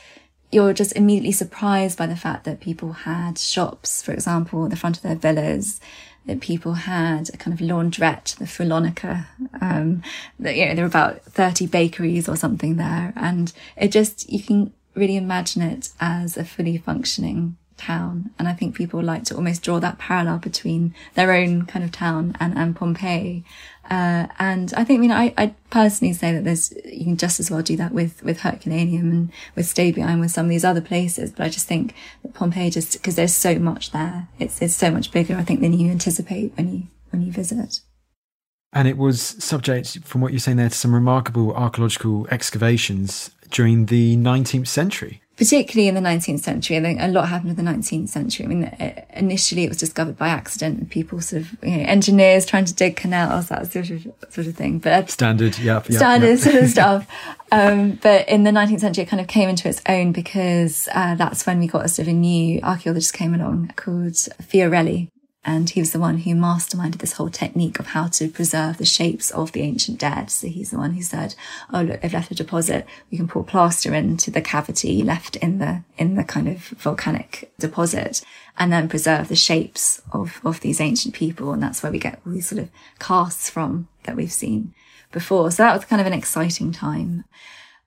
you're just immediately surprised by the fact that people had shops, for example, at the front of their villas, that people had a kind of laundrette, the fullonica. Um, that, you know, there were about 30 bakeries or something there. And it just, you can really imagine it as a fully functioning town. And I think people like to almost draw that parallel between their own kind of town and, and Pompeii. Uh, and I think, I mean, I, I personally say that there's, you can just as well do that with, with Herculaneum and with Stabia and with some of these other places. But I just think that Pompeii just, because there's so much there, it's, it's so much bigger, I think, than you anticipate when you, when you visit. And it was subject, from what you're saying there, to some remarkable archaeological excavations during the 19th century particularly in the 19th century. I think a lot happened in the 19th century. I mean, initially it was discovered by accident, people sort of, you know, engineers trying to dig canals, that sort of, sort of thing. But standard, yeah, standard yep. sort of stuff. Um, but in the 19th century, it kind of came into its own because, uh, that's when we got a sort of a new archaeologist came along called Fiorelli. And he was the one who masterminded this whole technique of how to preserve the shapes of the ancient dead. So he's the one who said, Oh, look, they've left a deposit. We can pour plaster into the cavity left in the, in the kind of volcanic deposit and then preserve the shapes of, of these ancient people. And that's where we get all these sort of casts from that we've seen before. So that was kind of an exciting time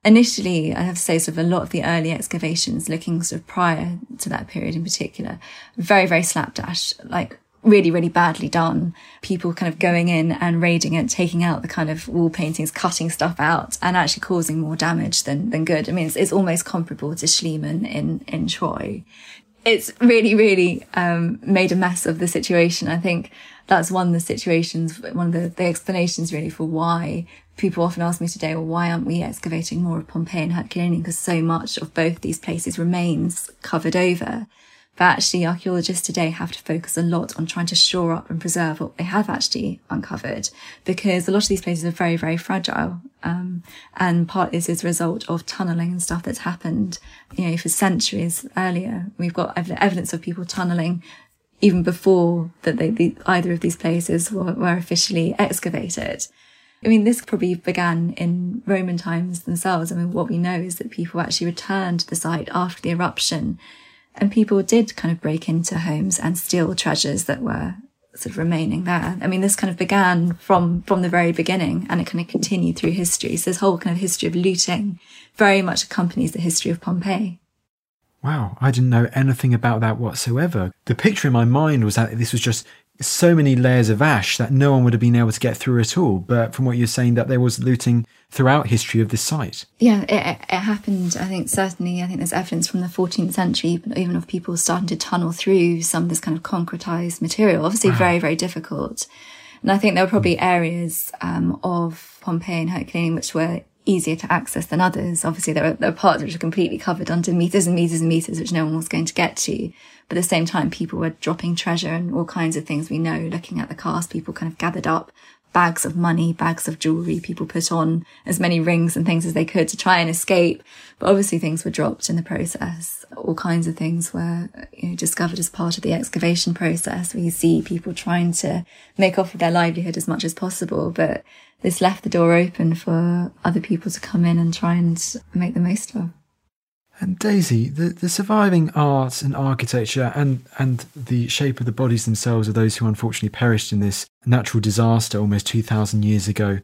initially, I have to say, sort of a lot of the early excavations looking sort of prior to that period in particular, very, very slapdash, like really, really badly done. People kind of going in and raiding it, taking out the kind of wall paintings, cutting stuff out and actually causing more damage than, than good. I mean, it's, it's almost comparable to Schliemann in, in Troy. It's really, really, um, made a mess of the situation. I think that's one of the situations, one of the, the explanations really for why people often ask me today, well, why aren't we excavating more of Pompeii and Herculaneum? Because so much of both these places remains covered over. But actually, archaeologists today have to focus a lot on trying to shore up and preserve what they have actually uncovered, because a lot of these places are very, very fragile. Um, and part this is as a result of tunneling and stuff that's happened, you know, for centuries earlier. We've got ev- evidence of people tunneling even before that they, the, either of these places were, were officially excavated. I mean, this probably began in Roman times themselves. I mean, what we know is that people actually returned to the site after the eruption and people did kind of break into homes and steal treasures that were sort of remaining there. I mean, this kind of began from, from the very beginning and it kind of continued through history. So this whole kind of history of looting very much accompanies the history of Pompeii. Wow, I didn't know anything about that whatsoever. The picture in my mind was that this was just so many layers of ash that no one would have been able to get through at all. But from what you're saying, that there was looting throughout history of this site. Yeah, it, it happened. I think certainly. I think there's evidence from the 14th century, even of people starting to tunnel through some of this kind of concretized material. Obviously, wow. very very difficult. And I think there were probably areas um, of Pompeii and Herculaneum which were easier to access than others. Obviously, there are, there are parts which are completely covered under meters and meters and meters, which no one was going to get to. But at the same time, people were dropping treasure and all kinds of things we know, looking at the cast, people kind of gathered up bags of money, bags of jewelry. People put on as many rings and things as they could to try and escape. But obviously things were dropped in the process. All kinds of things were you know, discovered as part of the excavation process you see people trying to make off with their livelihood as much as possible. But this left the door open for other people to come in and try and make the most of. And Daisy, the, the surviving art and architecture and, and the shape of the bodies themselves of those who unfortunately perished in this natural disaster almost 2,000 years ago,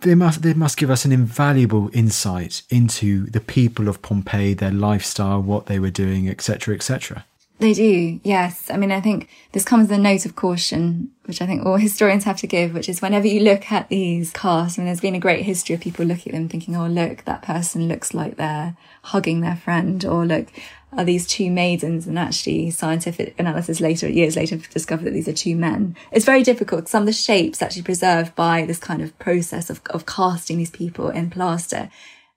they must, they must give us an invaluable insight into the people of Pompeii, their lifestyle, what they were doing, etc., etc. They do, yes. I mean, I think this comes with a note of caution, which I think all historians have to give, which is whenever you look at these casts, I mean, there's been a great history of people looking at them thinking, oh, look, that person looks like they're hugging their friend, or look, are these two maidens? And actually scientific analysis later, years later, discovered that these are two men. It's very difficult. Some of the shapes actually preserved by this kind of process of, of casting these people in plaster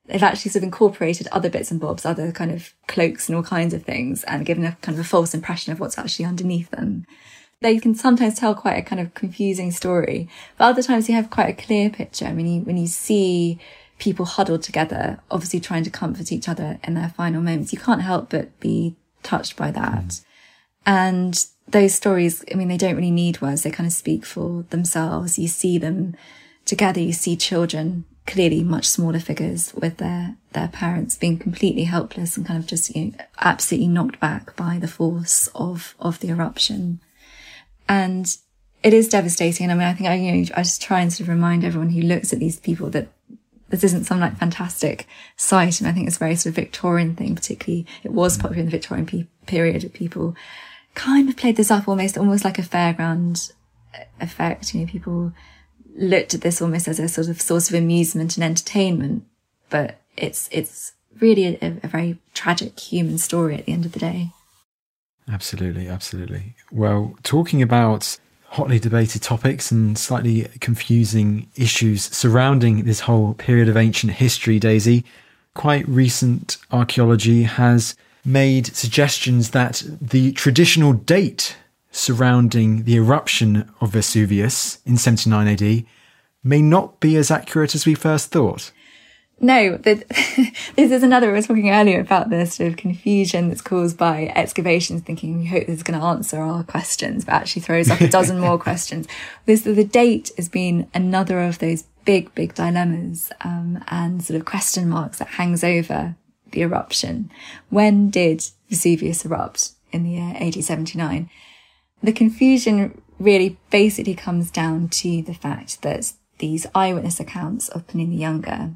they've actually sort of incorporated other bits and bobs, other kind of cloaks and all kinds of things, and given a kind of a false impression of what's actually underneath them. They can sometimes tell quite a kind of confusing story, but other times you have quite a clear picture. I mean, you, when you see people huddled together, obviously trying to comfort each other in their final moments, you can't help but be touched by that. Mm. And those stories, I mean, they don't really need words. They kind of speak for themselves. You see them together. You see children clearly much smaller figures with their their parents being completely helpless and kind of just you know, absolutely knocked back by the force of of the eruption. And it is devastating. I mean i think i you know i just try and sort of remind everyone who looks at these people that this isn't some like fantastic sight and i think it's very sort of victorian thing particularly it was popular in the victorian pe- period people kind of played this up almost, almost like a fairground effect. You know, people looked at this almost as a sort of source of amusement and entertainment, but it's, it's really a, a very tragic human story at the end of the day. Absolutely, absolutely. Well, talking about hotly debated topics and slightly confusing issues surrounding this whole period of ancient history, Daisy, quite recent archaeology has made suggestions that the traditional date surrounding the eruption of Vesuvius in 79 AD may not be as accurate as we first thought. No, the, this is another. We were talking earlier about the sort of confusion that's caused by excavations, thinking we hope this is going to answer our questions, but actually throws up a dozen more questions. This the date has been another of those big, big dilemmas um, and sort of question marks that hangs over the eruption. When did Vesuvius erupt in the year AD 79? The confusion really basically comes down to the fact that these eyewitness accounts of Pliny the Younger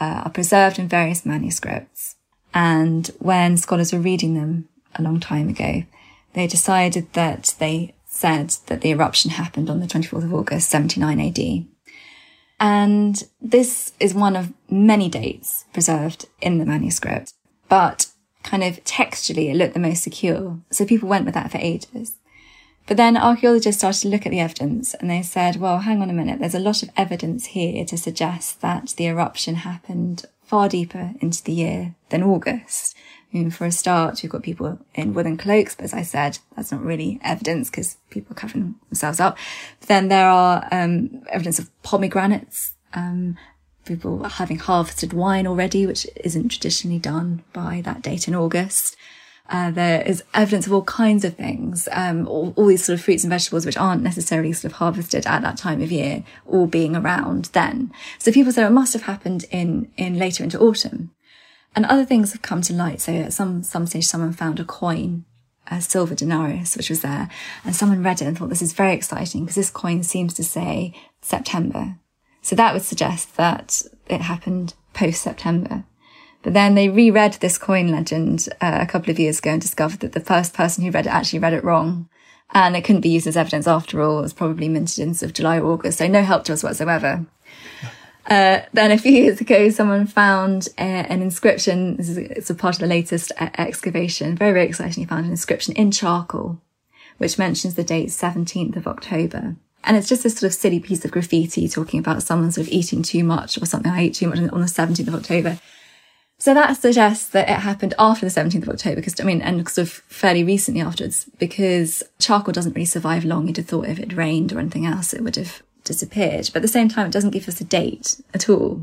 uh, are preserved in various manuscripts. And when scholars were reading them a long time ago, they decided that they said that the eruption happened on the 24th of August, 79 AD. And this is one of many dates preserved in the manuscript, but kind of textually it looked the most secure. So people went with that for ages. But then archaeologists started to look at the evidence and they said, well, hang on a minute. There's a lot of evidence here to suggest that the eruption happened far deeper into the year than August. I mean, for a start, you've got people in woolen cloaks, but as I said, that's not really evidence because people are covering themselves up. But then there are um, evidence of pomegranates, um, people having harvested wine already, which isn't traditionally done by that date in August. Uh, there is evidence of all kinds of things, um, all, all, these sort of fruits and vegetables which aren't necessarily sort of harvested at that time of year, all being around then. So people say it must have happened in in later into autumn. And other things have come to light. So at some, some stage, someone found a coin, a silver denarius, which was there. And someone read it and thought, this is very exciting because this coin seems to say September. So that would suggest that it happened post September. Then they reread this coin legend uh, a couple of years ago and discovered that the first person who read it actually read it wrong. And it couldn't be used as evidence after all. It was probably minted in sort of July or August. So no help to us whatsoever. Uh, then a few years ago, someone found uh, an inscription. This is it's a part of the latest uh, excavation. Very, very exciting. He found an inscription in charcoal, which mentions the date 17th of October. And it's just this sort of silly piece of graffiti talking about someone sort of eating too much or something. I ate too much on the 17th of October. So that suggests that it happened after the 17th of October, because I mean, and sort of fairly recently afterwards, because charcoal doesn't really survive long. You'd have thought if it rained or anything else, it would have disappeared. But at the same time, it doesn't give us a date at all.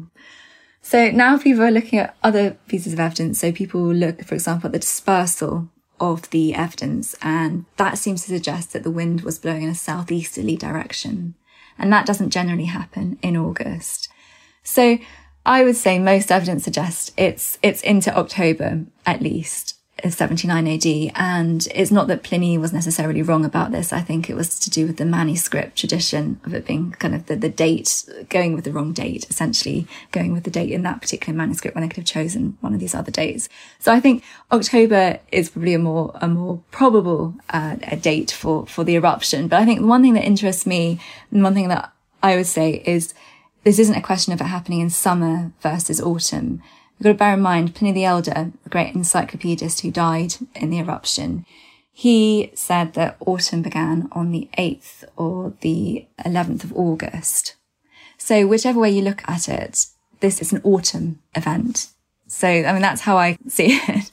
So now people are looking at other pieces of evidence. So people look, for example, at the dispersal of the evidence, and that seems to suggest that the wind was blowing in a southeasterly direction. And that doesn't generally happen in August. So I would say most evidence suggests it's, it's into October at least. 79 AD. And it's not that Pliny was necessarily wrong about this. I think it was to do with the manuscript tradition of it being kind of the, the date, going with the wrong date, essentially going with the date in that particular manuscript when they could have chosen one of these other dates. So I think October is probably a more, a more probable uh, a date for, for the eruption. But I think one thing that interests me and one thing that I would say is this isn't a question of it happening in summer versus autumn We've got to bear in mind Pliny the Elder, a great encyclopedist who died in the eruption. He said that autumn began on the 8th or the 11th of August. So whichever way you look at it, this is an autumn event. So, I mean, that's how I see it.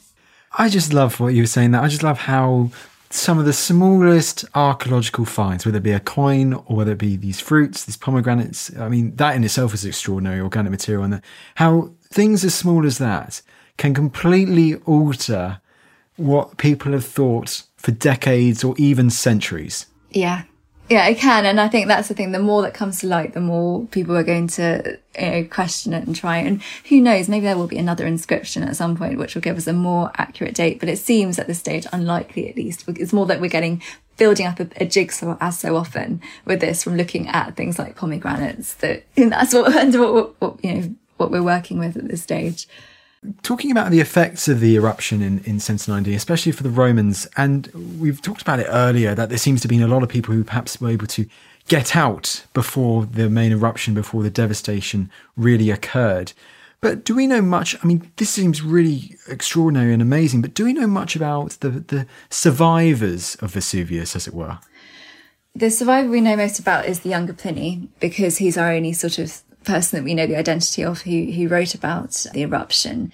I just love what you were saying there. I just love how some of the smallest archaeological finds, whether it be a coin or whether it be these fruits, these pomegranates, I mean, that in itself is extraordinary organic material. And how things as small as that can completely alter what people have thought for decades or even centuries. Yeah. Yeah, it can. And I think that's the thing. The more that comes to light, the more people are going to you know, question it and try. it. And who knows, maybe there will be another inscription at some point, which will give us a more accurate date. But it seems at this stage unlikely, at least. It's more that we're getting building up a, a jigsaw as so often with this from looking at things like pomegranates that that's what, what, what, you know, what we're working with at this stage. Talking about the effects of the eruption in, in Centenary AD, especially for the Romans, and we've talked about it earlier that there seems to be a lot of people who perhaps were able to get out before the main eruption, before the devastation really occurred. But do we know much? I mean, this seems really extraordinary and amazing, but do we know much about the, the survivors of Vesuvius, as it were? The survivor we know most about is the younger Pliny, because he's our only sort of person that we know the identity of who, who wrote about the eruption.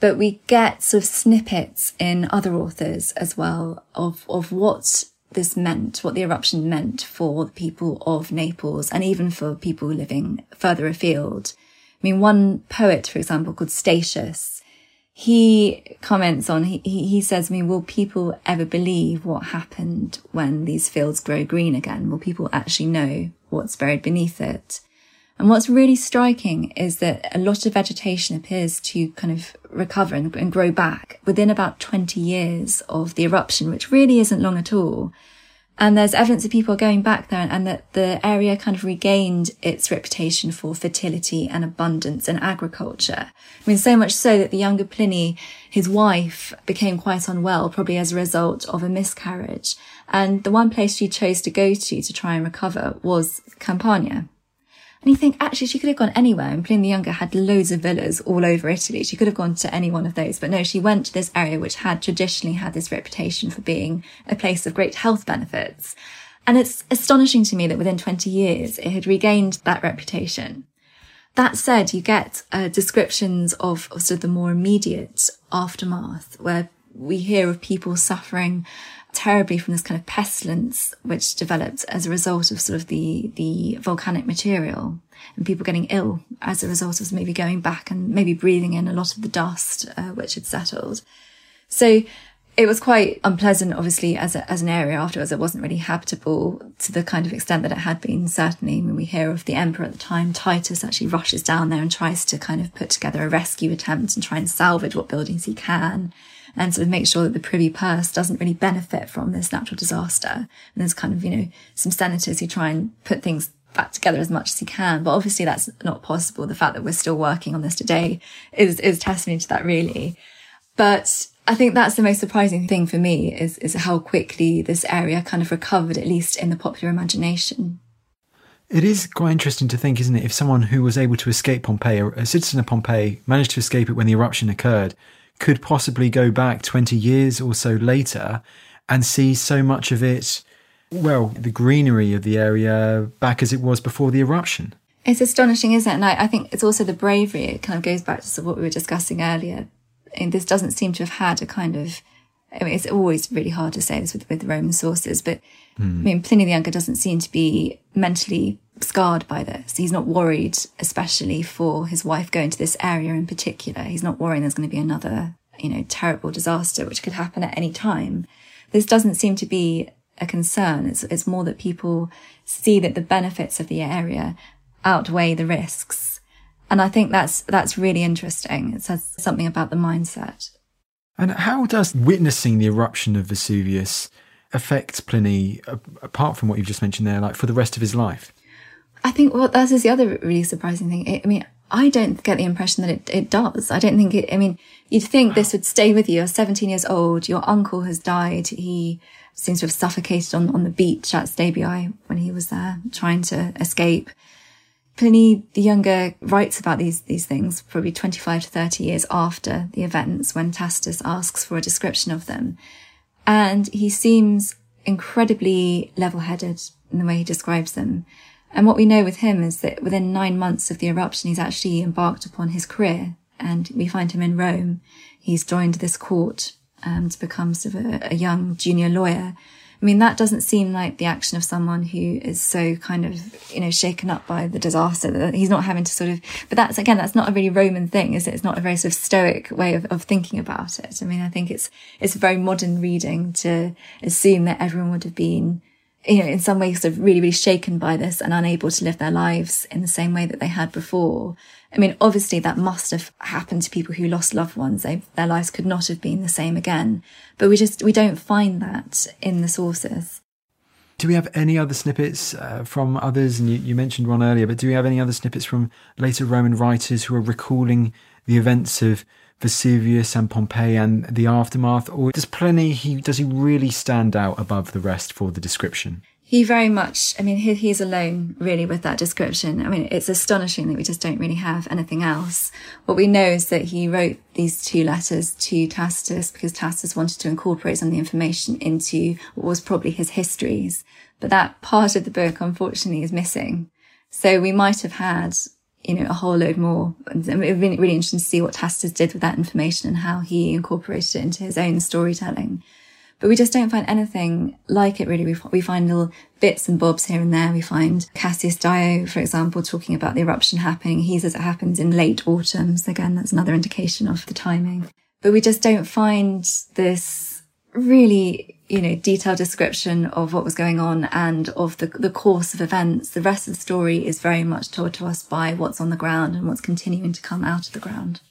But we get sort of snippets in other authors as well of, of what this meant, what the eruption meant for the people of Naples and even for people living further afield. I mean, one poet, for example, called Statius, he comments on, he, he says, I mean, will people ever believe what happened when these fields grow green again? Will people actually know what's buried beneath it? And what's really striking is that a lot of vegetation appears to kind of recover and, and, grow back within about 20 years of the eruption, which really isn't long at all. And there's evidence of people going back there and, and that the area kind of regained its reputation for fertility and abundance and agriculture. I mean, so much so that the younger Pliny, his wife became quite unwell, probably as a result of a miscarriage. And the one place she chose to go to to try and recover was Campania. And you think actually she could have gone anywhere. And Pliny the Younger had loads of villas all over Italy. She could have gone to any one of those. But no, she went to this area which had traditionally had this reputation for being a place of great health benefits. And it's astonishing to me that within 20 years it had regained that reputation. That said, you get uh, descriptions of, of sort of the more immediate aftermath where we hear of people suffering terribly from this kind of pestilence which developed as a result of sort of the the volcanic material and people getting ill as a result of maybe going back and maybe breathing in a lot of the dust uh, which had settled. So it was quite unpleasant, obviously, as a, as an area afterwards. It wasn't really habitable to the kind of extent that it had been. Certainly, when we hear of the emperor at the time, Titus actually rushes down there and tries to kind of put together a rescue attempt and try and salvage what buildings he can and sort of make sure that the privy purse doesn't really benefit from this natural disaster. And there's kind of, you know, some senators who try and put things back together as much as he can. But obviously that's not possible. The fact that we're still working on this today is, is testimony to that really. But I think that's the most surprising thing for me is, is how quickly this area kind of recovered, at least in the popular imagination. It is quite interesting to think, isn't it? If someone who was able to escape Pompeii, a citizen of Pompeii, managed to escape it when the eruption occurred, could possibly go back 20 years or so later and see so much of it, well, the greenery of the area back as it was before the eruption. It's astonishing, isn't it? And I, I think it's also the bravery. It kind of goes back to what we were discussing earlier. And this doesn't seem to have had a kind of, I mean, it's always really hard to say this with, with Roman sources, but mm. I mean, Pliny the Younger doesn't seem to be mentally scarred by this. He's not worried, especially for his wife going to this area in particular. He's not worrying there's going to be another, you know, terrible disaster which could happen at any time. This doesn't seem to be a concern. It's, it's more that people see that the benefits of the area outweigh the risks. And I think that's, that's really interesting. It says something about the mindset. And how does witnessing the eruption of Vesuvius affect Pliny, apart from what you've just mentioned there, like for the rest of his life? I think well, that is the other really surprising thing. I mean, I don't get the impression that it, it does. I don't think it, I mean, you'd think this would stay with you. You're 17 years old. Your uncle has died. He seems to have suffocated on, on the beach at Stabiae when he was there trying to escape. Pliny the Younger writes about these, these things probably 25 to 30 years after the events when Tacitus asks for a description of them. And he seems incredibly level-headed in the way he describes them. And what we know with him is that within nine months of the eruption, he's actually embarked upon his career. And we find him in Rome. He's joined this court um, to become sort of a, a young junior lawyer. I mean, that doesn't seem like the action of someone who is so kind of, you know, shaken up by the disaster that he's not having to sort of, but that's again, that's not a really Roman thing, is it? It's not a very sort of stoic way of, of thinking about it. I mean, I think it's, it's a very modern reading to assume that everyone would have been you know, in some ways sort of really, really shaken by this and unable to live their lives in the same way that they had before. I mean, obviously that must have happened to people who lost loved ones. They, their lives could not have been the same again, but we just, we don't find that in the sources. Do we have any other snippets uh, from others? And you, you mentioned one earlier, but do we have any other snippets from later Roman writers who are recalling the events of Vesuvius and Pompeii and the aftermath, or does Pliny he does he really stand out above the rest for the description? He very much, I mean, he, he's alone really with that description. I mean, it's astonishing that we just don't really have anything else. What we know is that he wrote these two letters to Tacitus because Tacitus wanted to incorporate some of the information into what was probably his histories. But that part of the book, unfortunately, is missing. So we might have had, you know, a whole load more. And it would be really, interesting to see what Tacitus did with that information and how he incorporated it into his own storytelling but we just don't find anything like it really. We, we find little bits and bobs here and there. We find Cassius Dio, for example, talking about the eruption happening. He says it happens in late autumn. So again, that's another indication of the timing. But we just don't find this really, you know, detailed description of what was going on and of the, the course of events. The rest of the story is very much told to us by what's on the ground and what's continuing to come out of the ground.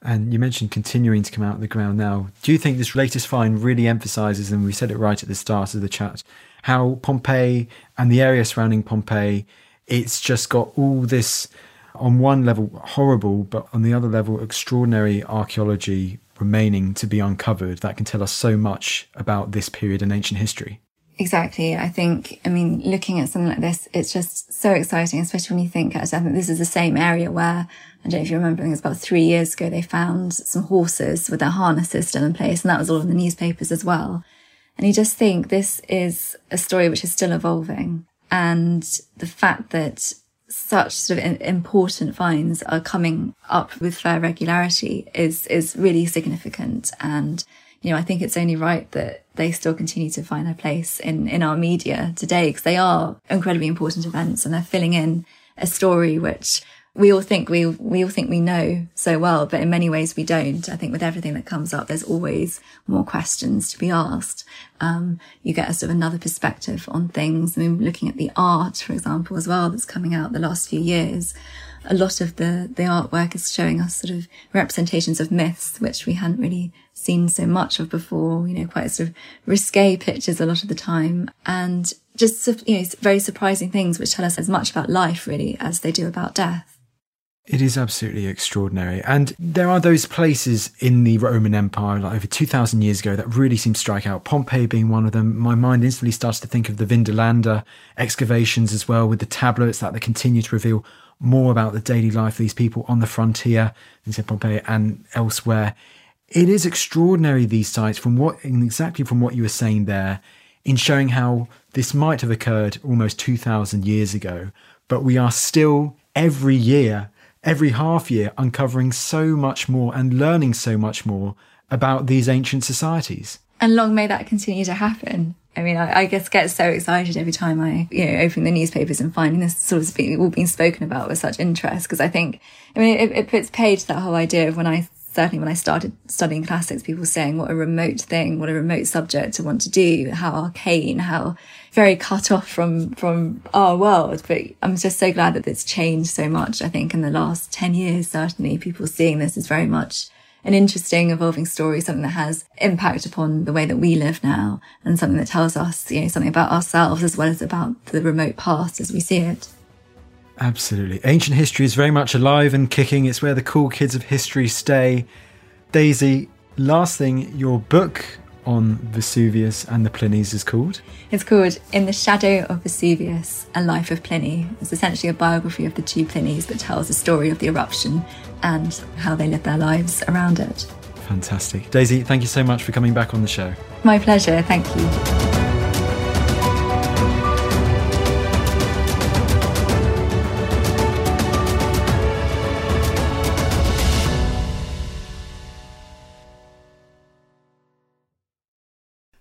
And you mentioned continuing to come out of the ground now. Do you think this latest find really emphasizes, and we said it right at the start of the chat, how Pompeii and the area surrounding Pompeii, it's just got all this, on one level, horrible, but on the other level, extraordinary archaeology remaining to be uncovered that can tell us so much about this period in ancient history? Exactly. I think, I mean, looking at something like this, it's just so exciting, especially when you think, I think this is the same area where, I don't know if you remember, it was about three years ago, they found some horses with their harnesses still in place. And that was all in the newspapers as well. And you just think this is a story which is still evolving. And the fact that such sort of important finds are coming up with fair regularity is, is really significant. And you know, I think it's only right that they still continue to find their place in, in our media today because they are incredibly important events and they're filling in a story which we all think we, we all think we know so well, but in many ways we don't. I think with everything that comes up, there's always more questions to be asked. Um, you get a sort of another perspective on things. I mean, looking at the art, for example, as well, that's coming out the last few years a lot of the, the artwork is showing us sort of representations of myths, which we hadn't really seen so much of before, you know, quite sort of risque pictures a lot of the time. And just, you know, very surprising things which tell us as much about life really as they do about death. It is absolutely extraordinary. And there are those places in the Roman Empire, like over 2,000 years ago, that really seem to strike out. Pompeii being one of them. My mind instantly starts to think of the Vindolanda excavations as well, with the tablets that they continue to reveal more about the daily life of these people on the frontier in Pompeii and elsewhere. It is extraordinary, these sites, from what exactly from what you were saying there, in showing how this might have occurred almost 2,000 years ago, but we are still every year, every half year, uncovering so much more and learning so much more about these ancient societies. And long may that continue to happen. I mean, I, I, just get so excited every time I, you know, open the newspapers and finding this sort of being, all being spoken about with such interest. Because I think, I mean, it, it puts paid to that whole idea of when I certainly when I started studying classics, people saying what a remote thing, what a remote subject to want to do, how arcane, how very cut off from from our world. But I'm just so glad that it's changed so much. I think in the last ten years, certainly people seeing this is very much an interesting, evolving story, something that has impact upon the way that we live now and something that tells us, you know, something about ourselves as well as about the remote past as we see it. Absolutely. Ancient history is very much alive and kicking. It's where the cool kids of history stay. Daisy, last thing, your book on Vesuvius and the Plinys is called? It's called In the Shadow of Vesuvius, A Life of Pliny. It's essentially a biography of the two Plinys that tells the story of the eruption and how they lived their lives around it. Fantastic. Daisy, thank you so much for coming back on the show. My pleasure. Thank you.